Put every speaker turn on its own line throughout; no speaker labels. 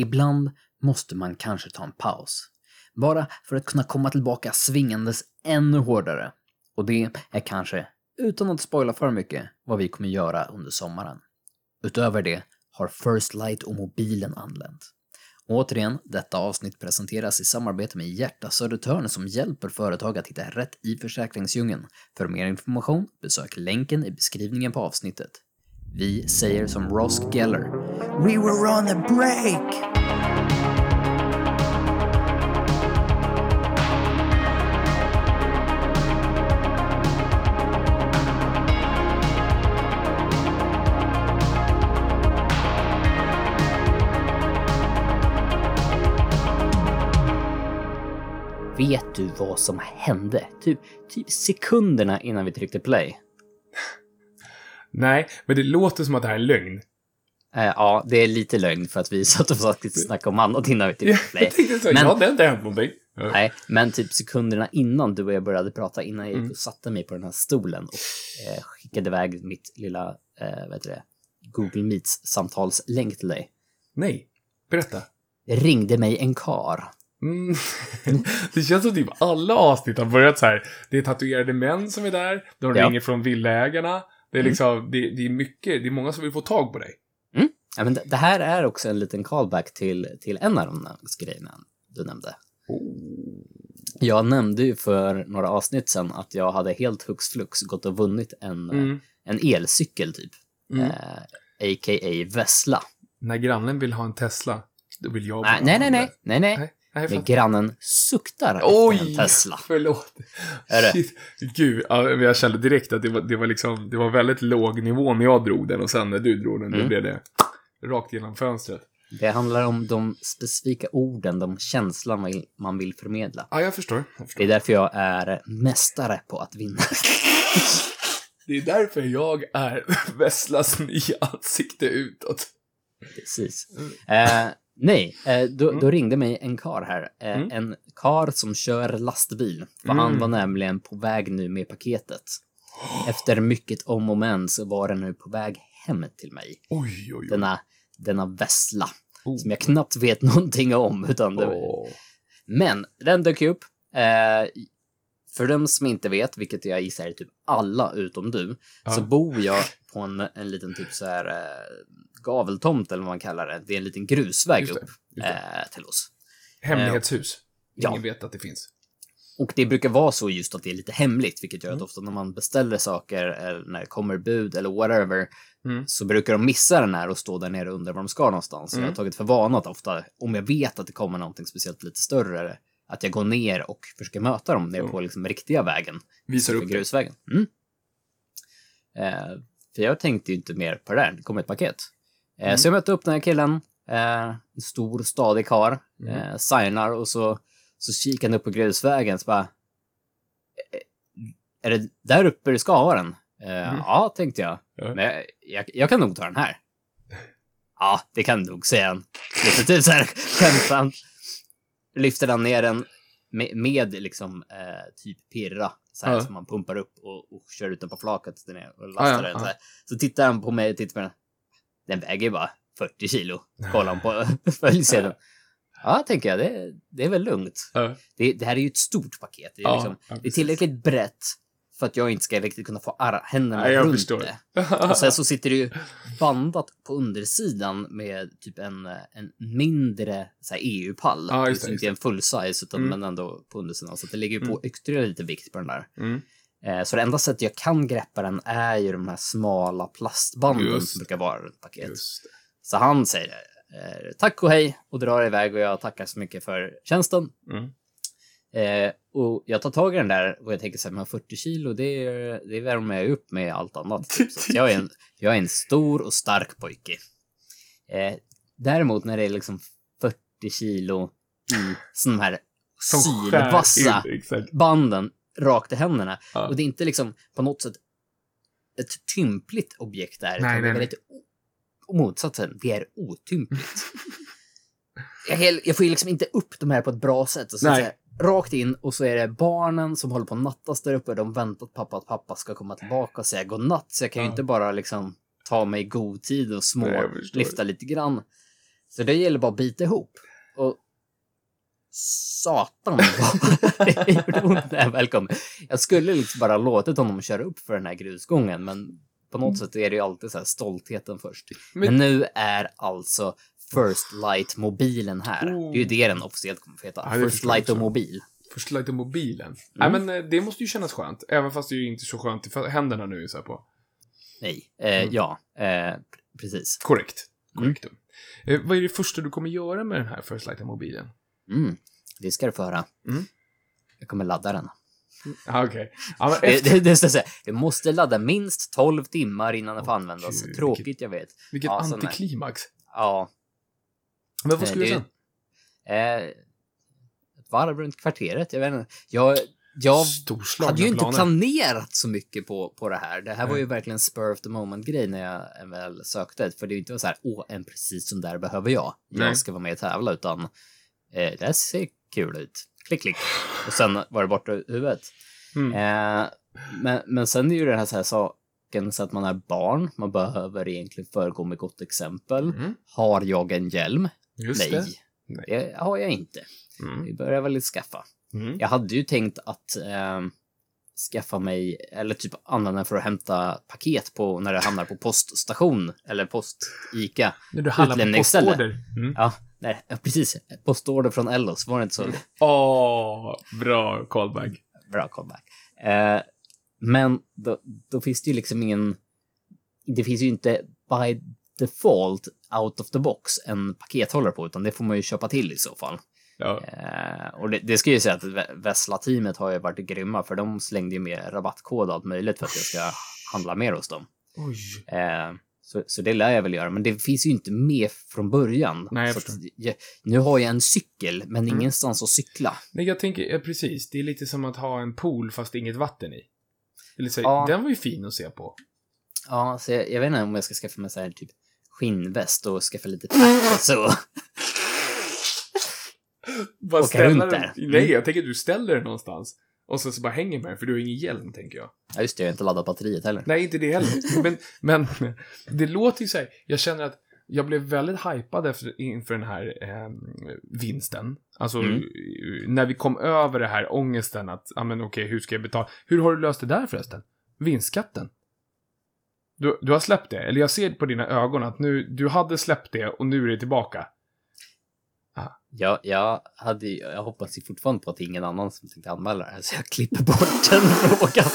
Ibland måste man kanske ta en paus. Bara för att kunna komma tillbaka svingandes ännu hårdare. Och det är kanske, utan att spoila för mycket, vad vi kommer göra under sommaren. Utöver det har First Light och mobilen anlänt. Återigen, detta avsnitt presenteras i samarbete med Hjärta Södertörn som hjälper företag att hitta rätt i försäkringsdjungeln. För mer information, besök länken i beskrivningen på avsnittet. Vi säger som Ross Geller. We were on a break! Vet du vad som hände? Typ, typ sekunderna innan vi tryckte play.
Nej, men det låter som att det här är lögn.
Eh, ja, det är lite lögn för att vi satt och snackade om annat innan vi
jag tänkte så,
Men-
ja, det har inte hänt någonting.
Nej, men typ sekunderna innan du och jag började prata, innan jag gick
Mm.
och satte mig på den här stolen och eh, skickade iväg mitt lilla, eh, vad heter det, Google Meets-samtalslänk till dig,
Nej, berätta.
ringde mig en kar.
Mm. det känns som typ alla avsnitt har börjat så här. Det är tatuerade män som är där. De
Ja.
ringer från villaägarna. Det är
Mm.
liksom, det, det är mycket, det är många som vill få tag på dig.
Ja, men det, det här är också en liten callback till, till en av de grejerna du nämnde. Jag nämnde ju för några avsnitt sedan att jag hade helt hux flux gått och vunnit en,
Mm.
en elcykel typ.
Mm.
Eh, a.k.a. Vessla.
När grannen vill ha en Tesla, då vill jag bara
nej,
ha
nej, nej, nej. Nej,
nej,
Men grannen suktar efter en
Oj,
Tesla.
förlåt.
Är det?
Shit. Gud, jag kände direkt att det var, det var liksom, det var väldigt låg nivå när jag drog den och sen när du drog den, då
Mm.
blev det rakt genom fönstret.
Det handlar om de specifika orden, de känslor man vill, man vill förmedla.
Ja, jag förstår. Jag
Det
förstår.
är därför jag är mästare på att vinna.
Det är därför jag är Vesslas nya ansikte utåt.
Precis. Eh, nej, eh, då,
Mm.
då ringde mig en kar här. Eh,
Mm.
En kar som kör lastbil. För
Mm.
han var nämligen på väg nu med paketet. Efter mycket om och men så var den nu på väg hem till mig.
Oj, oj, oj.
Denna, denna vessla.
Oh.
Som jag knappt vet någonting om. Utan det,
Åh.
Men den dök ju upp. Eh, för de som inte vet, vilket jag gissar är typ alla utom du,
Ja.
så bor jag på en, en liten typ så här eh, gaveltomt eller vad man kallar det. Det är en liten grusväg
Just det,
upp
just det.
eh, till oss.
Hemlighetshus.
ja.
Ingen vet att det finns.
Och det brukar vara så just att det är lite hemligt, vilket gör att
Mm.
ofta när man beställer saker eller när det kommer bud eller whatever,
Mm.
så brukar de missa den här och stå där nere och undra var de ska någonstans. Så Jag har
Mm.
tagit för vana att ofta, om jag vet att det kommer någonting speciellt lite större, att jag går ner och försöker möta dem nere
Mm.
på liksom riktiga vägen.
Visar upp
grusvägen. Mm. Eh, för jag tänkte ju inte mer på det där. Det kom ett paket. Eh,
Mm.
Så jag mötte upp den här killen. Eh, en stor, stadig karl.
Mm.
Eh, signar och så, så kikar han upp på grusvägen. Så bara... "Eh, Är det där uppe du ska ha den?
Mm.
Ja, tänkte jag.
Ja.
Men jag, jag, jag kan nog ta den här. Ja, det kan du nog, säger han. Lite typ så här skämtsamt. Lyfter han ner den med, med liksom eh, typ pirra. Så här
Ja.
som man pumpar upp och, och kör ut den på flaket och lastar
ja,
den. Så, här. så tittar han på mig och tittar på den. Den väger ju bara 40 kilo. Kollar han på följsedeln. Ja, tänker jag. Det, det är väl lugnt. Det, det här är ju ett stort paket. Det är, liksom, det är tillräckligt brett för att jag inte ska riktigt kunna få händerna
Nej, jag
runt
förstår.
det. Och sen så sitter det ju bandat på undersidan med typ en, en mindre EU-pall.
Just det,
inte
just det.
en full size, utan,
Mm.
men ändå på undersidan. Så det ligger ju på
Mm.
ytterligare lite vikt på den där.
Mm.
Eh, så det enda sättet jag kan greppa den är ju de här smala plastbanden
Just
som brukar vara runt paket. Så han säger eh, tack och hej och drar iväg och jag tackar så mycket för tjänsten.
Mm.
Eh, och jag tar tag i den där och jag tänker så här, men 40 kilo, det, är, det värmer jag upp med allt annat. Typ. Så jag, är en, jag är en stor och stark pojke. Eh, däremot när det är liksom 40 kilo i sån här sylvassa banden rakt i händerna.
Ja.
Och det är inte liksom på något sätt ett tympligt objekt där. utan
Nej,
det är och motsatsen, det är otympligt. jag, jag får ju liksom inte upp de här på ett bra sätt. Och så,
Nej.
så här, rakt in och så är det barnen som håller på att nattas där uppe. De väntar på pappa att pappa ska komma tillbaka och säga godnatt. Så jag kan ju
Ja.
inte bara liksom ta mig god tid och små
Nej,
lyfta lite grann. Så det gäller bara att bita ihop. Och satan det gjorde ont när jag väl kom. Jag skulle liksom bara låtit honom köra upp för den här grusgången, men på något sätt är det ju alltid så här stoltheten först. Men,
Men-
nu är alltså First Light-mobilen här. Det är ju det den officiellt kommer att heta.
Ja,
First Light och mobil.
Först lite mobilen.
Mm.
Nej, men eh, det måste ju kännas skönt. Även fast det är ju inte så skönt i händerna nu så här på.
Nej, eh,
Mm.
ja, eh, precis.
Korrekt.
Mm.
Korrekt. Eh, vad är det första du kommer göra med den här First Light-mobilen?
Mm, det ska du få höra.
Mm.
Jag kommer ladda den.
Ah, Okej. Ja, men
Det, det, det, säga. du måste ladda minst 12 timmar innan den får användas.
Gud,
Tråkigt,
vilket-
jag vet.
vilket
ja, är-
antiklimax.
Ja.
Men vad
eh,
ska du sen?
Eh, ett varv runt kvarteret, jag vet inte. Jag, jag hade ju inte
planer.
planerat så mycket på, på det här. Det här var ju verkligen spur of the moment-grej när jag väl sökte. För det är ju inte så här, åh, en precis som där behöver jag.
Nej.
Jag ska vara med och tävla, utan eh, det här ser kul ut. Klick, klick. Och sen var det borta ur huvudet.
Mm.
Eh, men, men sen är ju det här, så här saken så att man är barn. Man behöver egentligen föregå med gott exempel.
Mm.
Har jag en hjälm?
Just
Nej,
det.
Det har jag inte.
Mm.
Det börjar väl skaffa.
Mm.
Jag hade ju tänkt att eh, skaffa mig, eller typ använda den för att hämta paket på när det hamnar på poststation eller post-Ica.
När du handlar på postorder. Mm.
Ja, nej, precis. Postorder från Ellos, var det inte så?
Åh, bra callback.
Bra callback. Eh, men då, då finns det ju liksom ingen... Det finns ju inte by default out of the box en pakethållare på, utan det får man ju köpa till i så fall.
Ja.
Eh, och det, det ska ju säga att Vessla-teamet har ju varit grymma, för de slängde ju med rabattkod och allt möjligt för att jag ska handla mer hos dem. Eh, så, så det lär jag väl göra, men det finns ju inte med från början.
Nej,
att jag, nu har jag en cykel, men
Mm.
ingenstans att cykla.
Nej, jag tänker, ja, precis. Det är lite som att ha en pool fast inget vatten i. Eller så,
Ja.
Den var ju fin att se på.
Ja, så jag, jag vet inte om jag ska skaffa mig så här typ skinnväst och skaffa lite pack och så.
Bara
Åka runt där.
Nej,
Mm.
jag tänker att du ställer den någonstans. Och så, så bara hänger med den, för du har ingen hjälm, tänker jag.
Ja, just det, jag har inte laddat batteriet heller.
Nej, inte det heller. men, men det låter ju så här, jag känner att jag blev väldigt hypad efter, inför den här eh, vinsten. Alltså,
Mm.
när vi kom över det här ångesten att, ja men okej, hur ska jag betala? Hur har du löst det där förresten? Vinstskatten? Du, du har släppt det, eller jag ser på dina ögon att nu, du hade släppt det och nu är det tillbaka.
Jag, jag, hade, jag hoppas ju fortfarande på att det är ingen annan som tänkte anmäla det här, så jag klipper bort den frågan.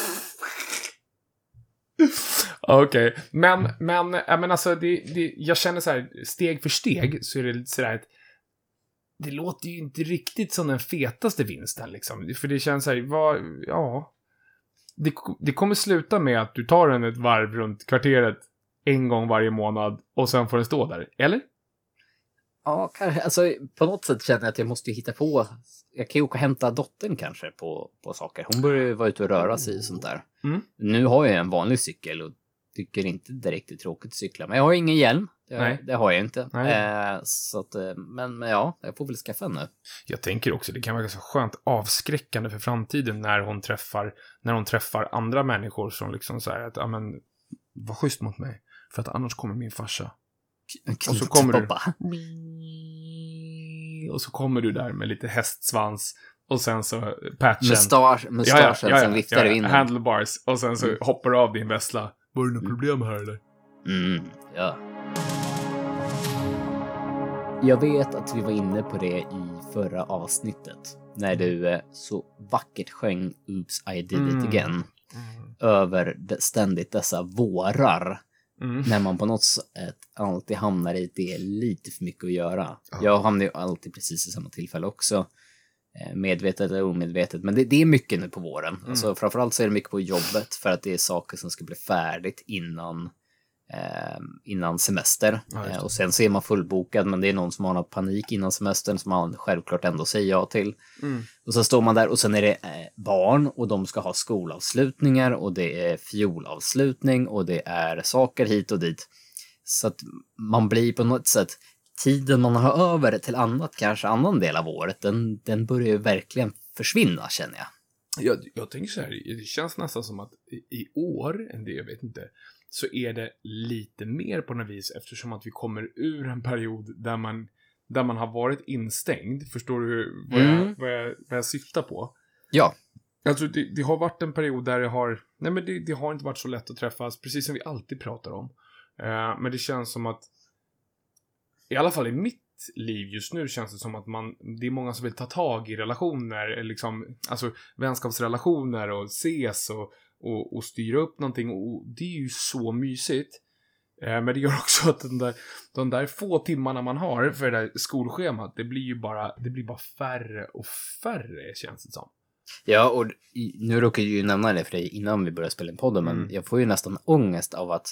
Okej, men, men, ja, men alltså, det, det, jag känner så här, steg för steg så är det lite sådär att det låter ju inte riktigt som den fetaste vinsten liksom. För det känns så här, vad, ja. Det, det kommer sluta med att du tar den ett varv runt kvarteret en gång varje månad och sen får den stå där, eller?
Ja, kanske. Alltså, på något sätt känner jag att jag måste hitta på. Jag kan ju åka och hämta dottern kanske på, på saker. Hon börjar ju vara ute och röra sig i sånt där.
Mm.
Nu har jag en vanlig cykel och tycker inte direkt det är tråkigt att cykla. Men jag har ingen hjälm. Det, det har jag inte. Eh, så att, eh, men, men ja, jag får väl skaffa en nu.
Jag tänker också, det kan vara ganska skönt avskräckande för framtiden när hon träffar, när hon träffar andra människor som liksom så här att, ja men, var schysst mot mig. För att annars kommer min farsa. Och så kommer du. Och så kommer du där med lite hästsvans och sen så patchen.
Mustasch, mustaschen som viftar i vinden.
Handlebars. Och sen så
Mm.
hoppar du av din vessla. Var det något problem här eller?
Mm, ja. Jag vet att vi var inne på det i förra avsnittet. När du eh, så vackert sjöng Oops I did
Mm.
it again. Över de- ständigt dessa vårar.
Mm.
När man på något sätt alltid hamnar i det lite för mycket att göra.
Ja.
Jag hamnar ju alltid precis i samma tillfälle också. Eh, Medvetet eller omedvetet. Men det, det är mycket nu på våren.
Mm.
Alltså, framförallt så är det mycket på jobbet för att det är saker som ska bli färdigt innan, eh, innan semester.
Ja,
eh, och sen så är man fullbokad men det är någon som har någon panik innan semestern som man självklart ändå säger ja till.
Mm.
Och så står man där och sen är det eh, barn och de ska ha skolavslutningar och det är fiolavslutning och det är saker hit och dit. Så att man blir på något sätt, tiden man har över till annat, kanske annan del av året, den, den börjar ju verkligen försvinna känner jag.
Jag, jag tänker så här, det känns nästan som att i, i år, det jag vet inte, så är det lite mer på något vis eftersom att vi kommer ur en period där man, där man har varit instängd. Förstår du vad,
Mm.
jag, vad, jag, vad jag syftar på?
Ja.
Alltså det, det har varit en period där det har, nej men det, det har inte varit så lätt att träffas, precis som vi alltid pratar om. Eh, men det känns som att, i alla fall i mitt liv just nu känns det som att man, det är många som vill ta tag i relationer, liksom, alltså vänskapsrelationer och ses och, och, och styra upp någonting och det är ju så mysigt. Eh, men det gör också att den där, de där få timmarna man har för det där skolschemat, det blir ju bara, det blir bara färre och färre känns det som.
Ja, och nu råkade jag ju nämna det för dig innan vi började spela in podden, men
Mm.
jag får ju nästan ångest av att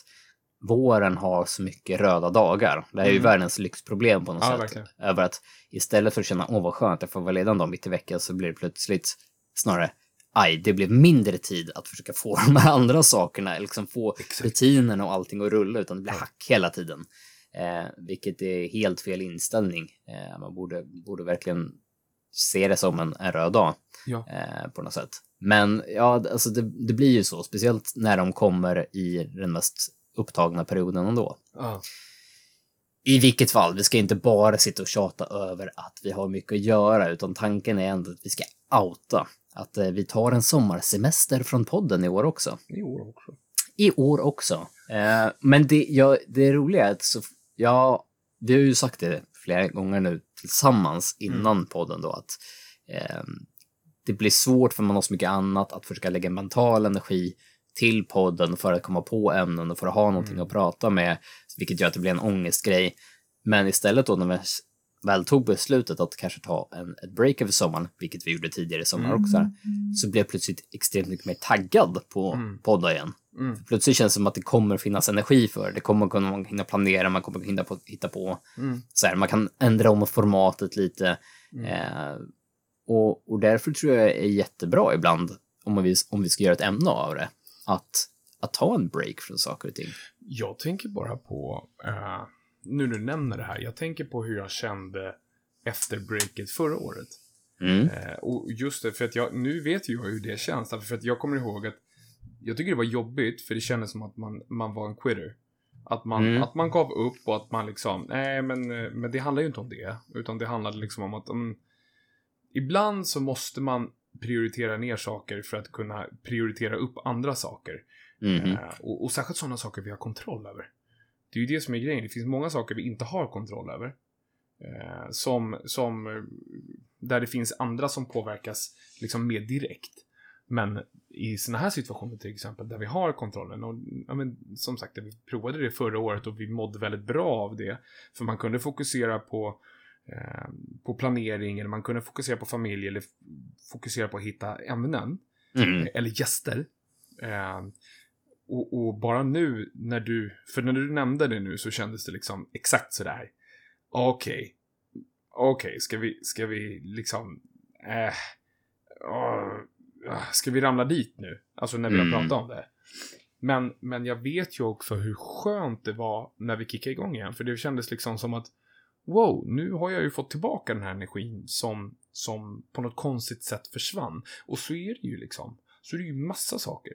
våren har så mycket röda dagar. Det här är ju
Mm.
världens lyxproblem på något
Ja,
sätt.
verkligen.
Över att istället för att känna, åh vad skönt, jag får vara ledig en dag mitt i veckan, så blir det plötsligt snarare, aj, det blev mindre tid att försöka få de här andra sakerna, liksom få
Exakt.
rutinerna och allting att rulla, utan det blir hack hela tiden. Eh, vilket är helt fel inställning. Eh, man borde, borde verkligen se det som en, en röd dag
Ja.
eh, på något sätt. Men ja, alltså det, det blir ju så, speciellt när de kommer i den mest upptagna perioden ändå.
Ja.
I vilket fall, vi ska inte bara sitta och tjata över att vi har mycket att göra, utan tanken är ändå att vi ska outa att eh, vi tar en sommarsemester från podden i år också.
I år också.
I år också. Eh, men det, ja, det roliga är att så, ja, vi har ju sagt det flera gånger nu tillsammans innan podden då att eh, det blir svårt för man har så mycket annat att försöka lägga mental energi till podden för att komma på ämnen och för att ha någonting att prata med, vilket gör att det blir en ångestgrej. Men istället då när vi väl tog beslutet att kanske ta en, ett break över sommaren, vilket vi gjorde tidigare i sommar också, här, så blev jag plötsligt extremt mycket mer taggad på
Mm.
podda igen.
Mm.
Plötsligt känns det som att det kommer finnas energi för det. Det kommer kunna hinna planera, man kommer hinna på, hitta på.
Mm.
Så här, man kan ändra om formatet lite.
Mm.
Eh, och, och därför tror jag är jättebra ibland, om vi, om vi ska göra ett ämne av det, att, att ta en break från saker och ting.
Jag tänker bara på, eh, nu när du nämner det här, jag tänker på hur jag kände efter breaket förra året.
Mm.
Eh, och just det, för att jag, nu vet ju jag hur det känns, för att jag kommer ihåg att jag tycker det var jobbigt, för det kändes som att man, man var en quitter. Att man,
Mm.
att man gav upp och att man liksom, nej men, eh, men det handlar ju inte om det, utan det handlade liksom om att um, ibland så måste man prioritera ner saker för att kunna prioritera upp andra saker.
Mhm.
Eh, och, och särskilt sådana saker vi har kontroll över. Det är ju det som är grejen. Det finns många saker vi inte har kontroll över. Eh, som, som, eh, där det finns andra som påverkas liksom mer direkt. Men i sådana här situationer till exempel, där vi har kontrollen och ja, men, som sagt, vi provade det förra året och vi mådde väldigt bra av det. För man kunde fokusera på, på planering eller man kunde fokusera på familj eller fokusera på att hitta ämnen
Mm.
eller gäster. Eh, och, och bara nu när du, för när du nämnde det nu så kändes det liksom exakt sådär. Okej. Okej, ska vi, ska vi liksom, eh, åh, ah, ska vi ramla dit nu? Alltså när vi har
Mm.
pratat om det. Men, men jag vet ju också hur skönt det var när vi kickade igång igen. För det kändes liksom som att wow, nu har jag ju fått tillbaka den här energin som, som på något konstigt sätt försvann. Och så är det ju liksom. Så är det ju massa saker.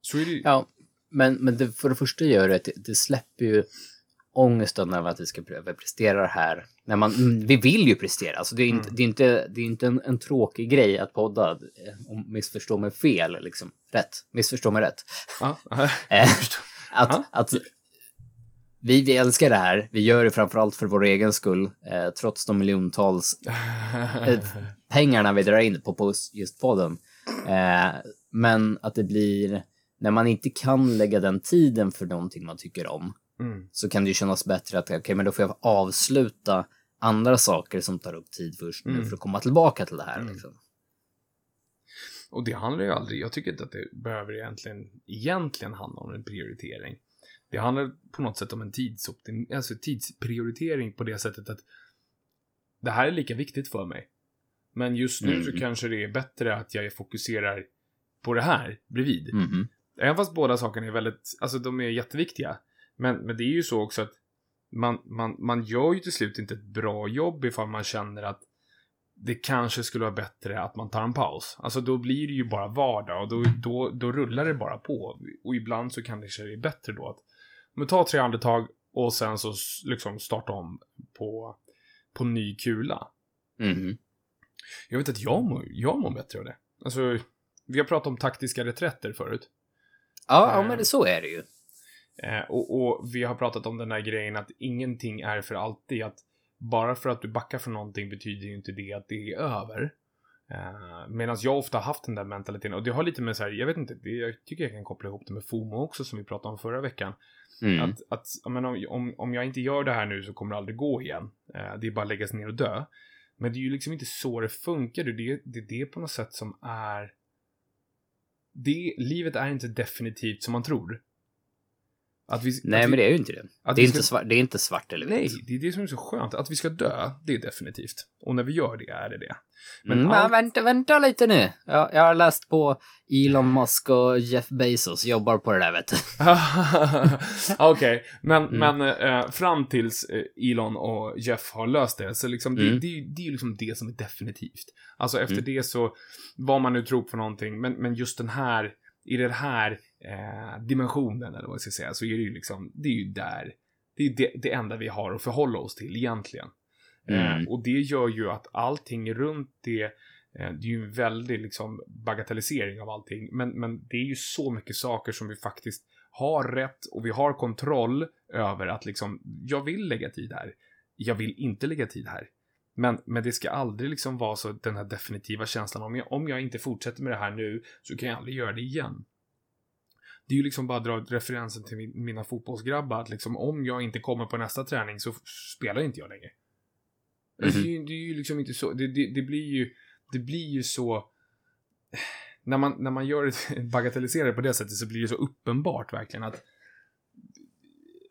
Så är det ju...
Ja, men, men det, för det första gör det att det, släpper ju ångesten över att vi ska pröva prestera det här. När man, mm, vi vill ju prestera, alltså det är inte,
Mm.
det är inte, det är inte en, en tråkig grej att podda, eh, om missförstå mig fel, liksom. Rätt, missförstå mig rätt.
Ja,
Eh, att, att vi, vi älskar det här, vi gör det framförallt för vår egen skull, eh, trots de miljontals pengarna vi drar in på just podden. Eh, men att det blir, när man inte kan lägga den tiden för någonting man tycker om,
mm.
så kan det ju kännas bättre att okej, men då får jag avsluta andra saker som tar upp tid först nu
Mm.
för att komma tillbaka till det här.
Mm.
Liksom.
Och det handlar ju aldrig, jag tycker inte att det behöver egentligen, egentligen handla om en prioritering. Det handlar på något sätt om en tidsoptim, alltså tidsprioritering på det sättet att det här är lika viktigt för mig. Men just nu så
Mm.
kanske det är bättre att jag fokuserar på det här bredvid.
Mhm.
Även fast båda sakerna är väldigt, alltså de är jätteviktiga. Men, men det är ju så också att man, man, man gör ju till slut inte ett bra jobb ifall man känner att det kanske skulle vara bättre att man tar en paus. Alltså då blir det ju bara vardag och då, då, då rullar det bara på. Och ibland så kan det kanske är bättre då att men ta tre andetag och sen så liksom starta om på, på ny kula.
Mhm.
Jag vet att jag mår, jag mår bättre av det. Alltså, vi har pratat om taktiska reträtter förut.
Ja, ja,
Eh.
men det, så är det ju.
Eh, och, och vi har pratat om den här grejen att ingenting är för alltid. Att bara för att du backar från någonting betyder ju inte det att det är över. Eh, Medan jag ofta har haft den där mentaliteten. Och det har lite med så här, jag vet inte, det, jag tycker jag kan koppla ihop det med FOMO också som vi pratade om förra veckan.
Mm.
Att, att menar, om, om jag inte gör det här nu så kommer det aldrig gå igen. Eh, det är bara att lägga sig ner och dö. Men det är ju liksom inte så det funkar. Det är det, det är på något sätt som är... Det, livet är inte definitivt som man tror. Att vi,
Nej,
att vi,
men det är ju inte det.
att
Det är,
vi
inte
ska-
svart, det är inte svart eller
Nej,
vitt.
det är det som är så skönt. Att vi ska dö, det är definitivt. Och när vi gör det är det det. Men
mm,
allt-
men vänta, vänta lite nu. Jag, jag har läst på Elon Musk och Jeff Bezos jobbar på det där vet du.
Okej, men,
Mm.
men eh, fram tills eh, Elon och Jeff har löst det, så liksom, det,
Mm.
det, är ju- det är ju liksom det som är definitivt. Alltså efter
Mm.
det så, vad man nu tror på någonting, men, men just den här, i den här eh, dimensionen, eller vad jag ska säga, så är det ju liksom, det är ju där, det är det, det enda vi har att förhålla oss till egentligen.
Mm.
Eh, och det gör ju att allting runt det, eh, det är ju en väldig liksom bagatellisering av allting, men, men det är ju så mycket saker som vi faktiskt har rätt och vi har kontroll över att liksom, jag vill lägga tid här. Jag vill inte lägga tid här. Men, men det ska aldrig liksom vara så den här definitiva känslan om jag, om jag inte fortsätter med det här nu så kan jag aldrig göra det igen. Det är ju liksom bara att dra referensen till min, mina fotbollsgrabbar att liksom om jag inte kommer på nästa träning så spelar inte jag längre.
Mhm.
Det, är ju- det är ju liksom inte så, det, det, det blir ju, det blir ju så när man, när man gör det, bagatelliserar det på det sättet så blir det så uppenbart verkligen att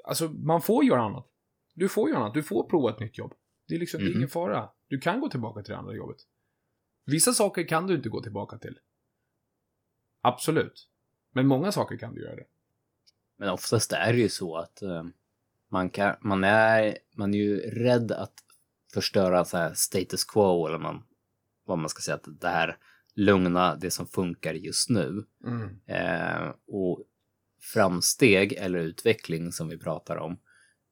Alltså, man får göra annat. Du får göra annat. Du får prova ett nytt jobb. Det är liksom, det är
Mhm.
ingen fara. Du kan gå tillbaka till det andra jobbet. Vissa saker kan du inte gå tillbaka till. Absolut. Men många saker kan du göra det.
Men oftast är det ju så att eh, man, kan, man, är, man är ju rädd att förstöra så här status quo eller man, vad man ska säga, att det här lugna, det som funkar just nu.
Mm.
Eh, och framsteg eller utveckling som vi pratar om,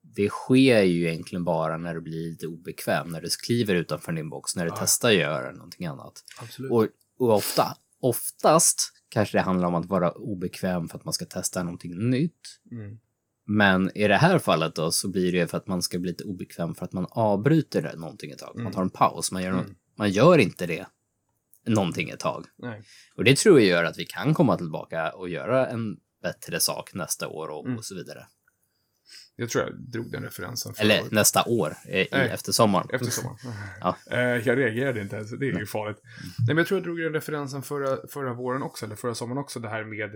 det sker ju egentligen bara när du blir lite obekväm, när du kliver utanför din box, när du
Ja.
testar att göra någonting annat.
Absolut.
Och, och ofta, oftast kanske det handlar om att vara obekväm för att man ska testa någonting nytt.
Mm.
Men i det här fallet då så blir det för att man ska bli lite obekväm för att man avbryter någonting ett tag. Man
Mm.
tar en paus, man gör,
Mm.
man gör inte det någonting ett tag.
Nej.
Och det tror jag gör att vi kan komma tillbaka och göra en bättre sak nästa år och,
Mm.
och så vidare.
Jag tror jag drog den referensen
Eller
året.
nästa år, eh, i,
Nej.
efter sommaren.
Efter sommaren.
Ja.
Eh, jag reagerade inte ens, det är ju farligt. Nej, men jag tror jag drog den referensen förra, förra våren också, eller förra sommaren också, det här med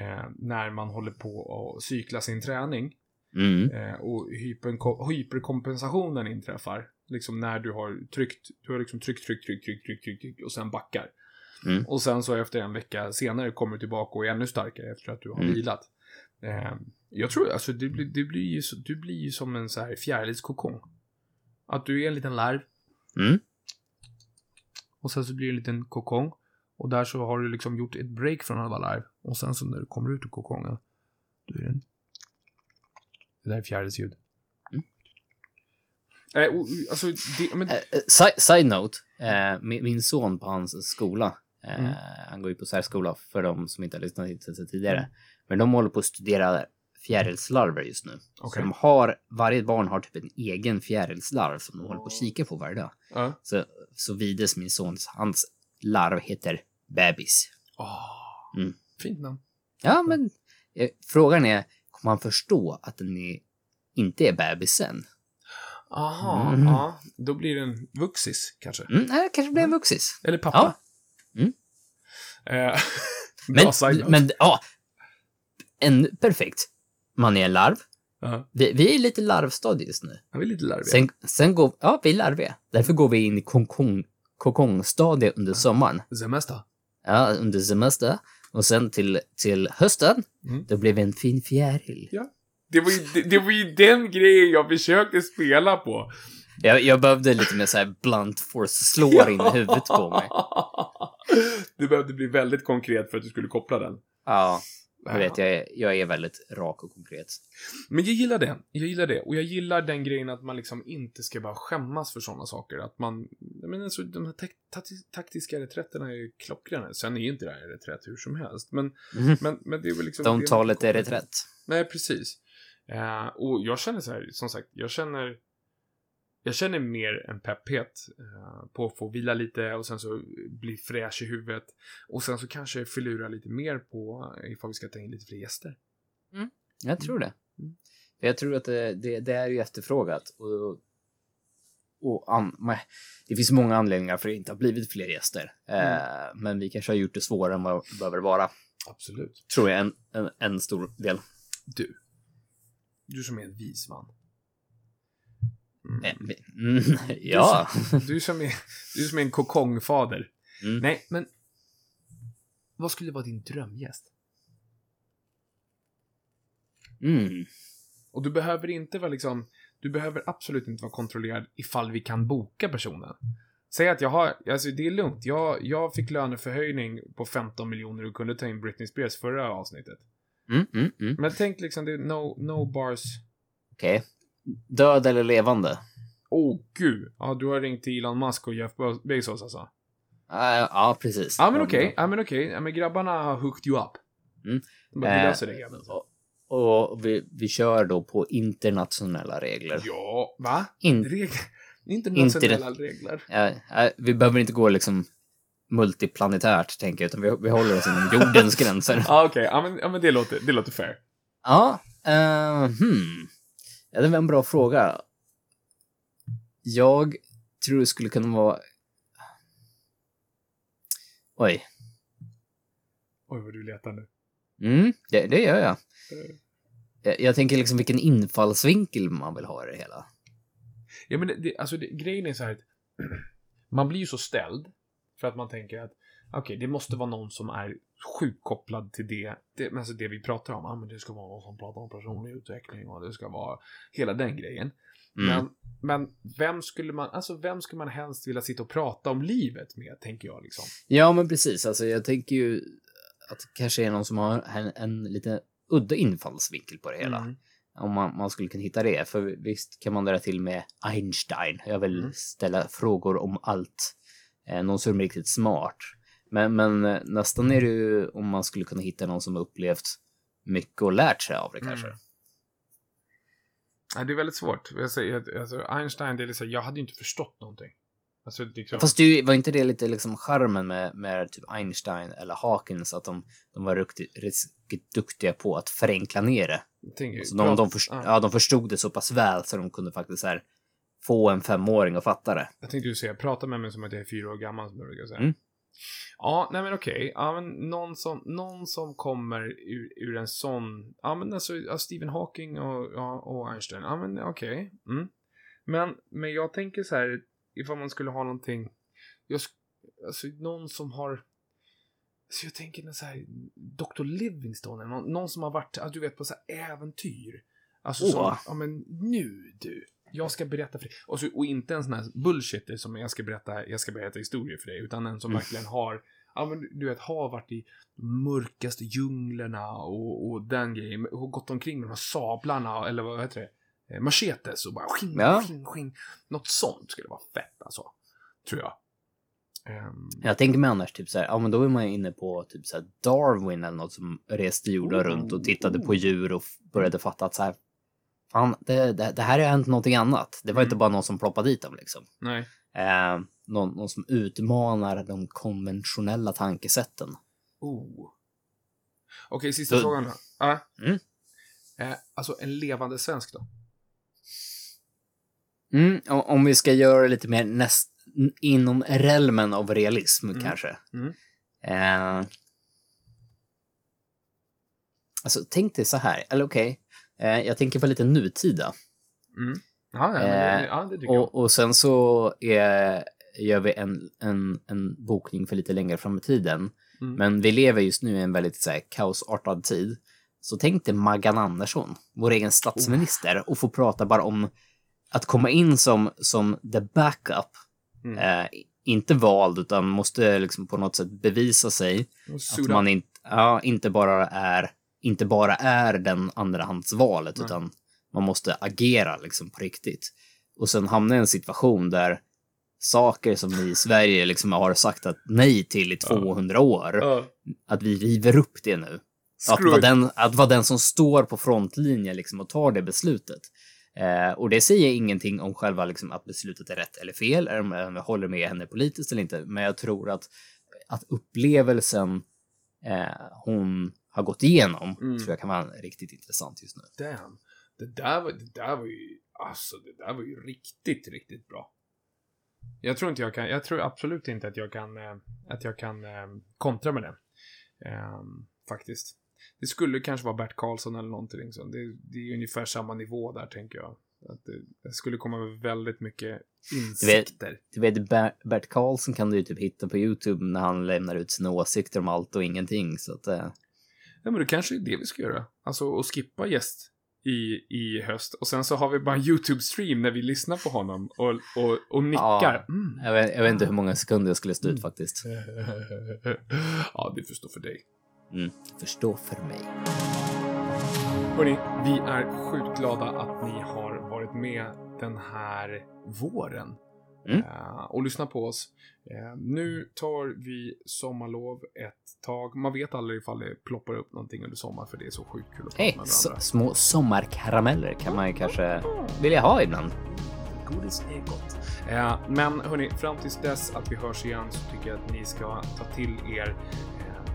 eh, när man håller på att cykla sin träning
Mm.
eh, och hyperko- hyperkompensationen inträffar. Liksom när du har tryckt, du har liksom tryckt, tryckt, tryckt, tryckt, tryckt, tryckt, tryckt och sen backar.
Mm.
Och sen så efter en vecka senare kommer du tillbaka och är ännu starkare efter att du har
Mm.
vilat. Eh, jag tror, alltså det, blir- det blir ju, du blir ju som en så här fjärilskokong. Att du är en liten larv
Mm.
och sen så blir det en liten kokong. Och där så har du liksom gjort ett break från alla larv. Och sen så när du kommer ut ur kokongen, då är det en... Det där är fjärilsljud.
Mm.
Eh, och, alltså, det, men,
Eh, eh, si- side note, eh, min, min son på hans skola, eh,
Mm.
han går ju på särskola för de som inte har lyssnat hit sedan tidigare.
Mm.
Men de håller på att studera fjärilslarver just nu. Så
Okej.
de har, varje barn har typ en egen fjärilslarv som de håller på att kika på varje dag.
ja.
Så, så Vides, min sons, hans larv heter bebis.
Åh,
Mm.
Fint namn.
Ja, men eh, frågan är, kommer han förstå att den är, inte är bebisen?
Aha,
Mm.
ja. Då blir det en vuxis, kanske.
Mm, nej, kanske blir en vuxis.
Eller pappa.
Mm.
Eh,
Men, men ja, en, perfekt. Man är en larv.
Ja,
Vi, vi är lite larvstadie just nu.
jag är lite larvig.
Sen, sen går, ja, vi är larviga. Därför går vi in i kokong, kokongstadie under sommaren.
Semester.
Ja, under semester. Och sen till, till hösten,
Mm.
då blir vi en fin fjäril.
Det var, ju, det, det var ju den grejen jag försökte spela på.
Jag, jag behövde lite mer så här blunt force slår in i huvudet på mig.
Du behövde bli väldigt konkret för att du skulle koppla den.
Ja, jag vet, jag är, jag är väldigt rak och konkret.
Men jag gillar det. Jag gillar det. Och jag gillar den grejen att man liksom inte ska bara skämmas för sådana saker. Att man, jag menar, alltså, de här tak- tak- taktiska reträtterna är ju klockrena. Sen är ju inte det här reträtt hur som helst. Men,
Mhm.
men, men det är väl liksom...
De tar lite reträtt.
Nej, precis. Eh, och jag känner så här, som sagt, jag känner... Jag känner mer en pepphet eh, på att få vila lite och sen så bli fräsch i huvudet. Och sen så kanske filura lite mer på ifall vi ska ta in lite fler gäster.
Jag tror det.
Mm.
Jag tror att det, det, det är ju efterfrågat. Och, och an, det finns många anledningar för att det inte har blivit fler gäster. Eh, men vi kanske har gjort det svårare än vad det behöver vara.
Absolut.
Tror jag en, en, en stor del.
Du. Du som är en vis man.
Eh, vi- Mm, ja.
Du som är, du som är en kokongfader.
Mm.
Nej, men vad skulle vara din drömgäst?
Mm.
Och du behöver inte vara liksom, du behöver absolut inte vara kontrollerad ifall vi kan boka personen. Säg att jag har, alltså det är lugnt, jag, jag fick löneförhöjning på 15 miljoner och kunde ta in Britney Spears förra avsnittet.
Mm, mm, mm.
Men tänk liksom, det är no, no bars.
Okej. Död eller levande?
Åh oh, gud, ja du har ringt till Elon Musk och Jeff Bezos alltså.
Uh, ja, precis.
Ja men okej, ja men okej, ja men grabbarna har hooked you up.
Mm.
Bara, vi
Eh,
löser det grabben.
Och, och vi, vi kör då på internationella regler.
Ja, va?
In,
Regler? Inte
Inte
nationella regler.
eh, vi behöver inte gå liksom multiplanetärt, tänker jag, utan vi, vi håller oss inom jordens gränser.
Ja okej, ja, men, ja men det låter, det låter fair.
Ja, uh, hmm. Ja, det var en bra fråga. Jag tror det skulle kunna vara... Oj.
Oj vad du letar nu.
Mm, det, det gör jag.
Eh,
jag. Jag tänker liksom vilken infallsvinkel man vill ha i det hela.
Ja men det, det, alltså det, grejen är så här att man blir ju så ställd för att man tänker att okej, det måste vara någon som är sjukt kopplad till det, det, alltså det vi pratar om. Ah, men det ska vara någon som pratar om personlig utveckling och det ska vara hela den grejen.
Mm.
Men, men vem skulle man, alltså vem skulle man helst vilja sitta och prata om livet med, tänker jag liksom.
Ja, men precis. Alltså, jag tänker ju att det kanske är någon som har en, en lite udda infallsvinkel på det hela.
Mm.
Om man, man skulle kunna hitta det. För visst kan man dra till med Einstein. Jag vill
Mm.
ställa frågor om allt. Eh, någon som är riktigt smart. Men, men eh, nästan är det ju om man skulle kunna hitta någon som har upplevt mycket och lärt sig av det kanske.
Mm. Ja, det är väldigt svårt. Jag säger, alltså, Einstein, det är liksom, jag hade ju inte förstått någonting. Alltså, liksom,
Fast det var inte det lite liksom charmen med, med typ Einstein eller Hawkins att de, de var riktigt, duktiga på att förenkla ner det.
jag tänker,
Så de, de, först,
ja.
ja, de förstod det så pass väl så de kunde faktiskt här, få en femåring att fatta det.
Jag tänkte ju säga, prata med mig som att jag är fyra år gammal, som jag brukar säga.
Mm.
Ja, nej men okej. Ja, men någon som, någon som kommer ur, ur en sån, ja men alltså, ja, Stephen Hawking och, ja, och Einstein, ja men okej. Mm. Men, men jag tänker så här, ifall man skulle ha någonting, jag, alltså någon som har, så jag tänker så här, Dr. Livingstone, någon, någon som har varit, du vet, på så här äventyr. Alltså
Åh.
som, ja men nu du. Jag ska berätta för dig. Och, så, och inte en sån här bullshitter som jag ska berätta, jag ska berätta historier för dig, utan en som
Mm.
verkligen har, ja men du vet, har varit i mörkaste djunglerna och, och den grejen, och gått omkring med de här sablarna, eller vad heter det, eh, machetes och bara skinn,
Ja.
skinn, skinn. Något sånt skulle vara fett alltså, tror jag. Ehm,
Jag tänker mig annars typ så här, ja men då är man ju inne på typ så här Darwin eller något som reste jorden
Oh,
runt och tittade på
oh.
djur och började fatta att så här, fan, det, det, det här har hänt någonting annat. Det var
Mm.
inte bara någon som ploppade dit dem liksom.
nej.
Eh, någon, någon som utmanar de konventionella tankesätten.
Oh. Okej, sista
Så-
frågan då. Ja.
Mm.
Eh, alltså en levande svensk då?
Mm, om vi ska göra det lite mer näst, inom relmen av realism
Mm.
kanske.
Mm.
Eh, alltså tänk dig så här, eller okej, eh, jag tänker på lite nutida.
Mm. Ja, ja, det,
Eh,
ja, det jag.
Och, och sen så är, gör vi en, en, en bokning för lite längre fram i tiden.
Mm.
Men vi lever just nu i en väldigt så här, kaosartad tid. Så tänk dig Maggan Andersson, vår egen statsminister, och få prata bara om att komma in som, som the backup,
Mm.
eh, inte vald utan måste liksom på något sätt bevisa sig att man inte, ja, inte bara är inte bara är den andrahandsvalet
Nej.
utan man måste agera liksom på riktigt. Och sen hamna i en situation där saker som vi i Sverige liksom har sagt att nej till i 200 år,
Ja.
att vi river upp det nu. Att vara, den, att vara den som står på frontlinjen liksom och tar det beslutet. Eh, och det säger ingenting om själva liksom, att beslutet är rätt eller fel, eller om jag håller med henne politiskt eller inte. Men jag tror att, att upplevelsen eh, hon har gått igenom
Mm.
tror jag kan vara riktigt intressant just nu.
Damn. Det där var, det där var ju, alltså det där var ju riktigt, riktigt bra. Jag tror inte jag kan, jag tror absolut inte att jag kan, eh, att jag kan eh, kontra med det. Ehm, faktiskt. Det skulle kanske vara Bert Karlsson eller någonting sånt. Det, det är ungefär samma nivå där tänker jag. Att det, det skulle komma med väldigt mycket insikter.
Du vet, Ber- Bert Karlsson kan du ju typ hitta på YouTube när han lämnar ut sina åsikter om allt och ingenting. Så att, eh,
Ja, men det kanske är det vi ska göra. Alltså att skippa gäst i, i höst. Och sen så har vi bara en YouTube-stream när vi lyssnar på honom och, och, och nickar. Mm.
jag, vet, jag vet inte hur många sekunder jag skulle stå ut faktiskt.
ja, det förstår för dig.
Mm. Förstå för mig.
Hörni, vi är sjukt glada att ni har varit med den här våren.
Mm.
Eh, och lyssna på oss. Eh, nu tar vi sommarlov ett tag. Man vet aldrig ifall det ploppar upp någonting under sommar för det är så sjukt kul att
Hej,
med
s-
varandra.
små sommarkarameller kan man ju kanske vilja ha ibland.
Godis är gott. Eh, men hörni, fram tills dess att vi hörs igen så tycker jag att ni ska ta till er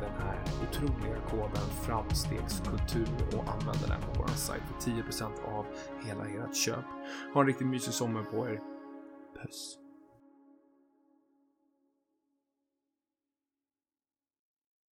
den här otroliga koden framstegskultur och använda den på vår sajt för 10% av hela ert köp. Ha en riktigt mysig sommar på er. purpose.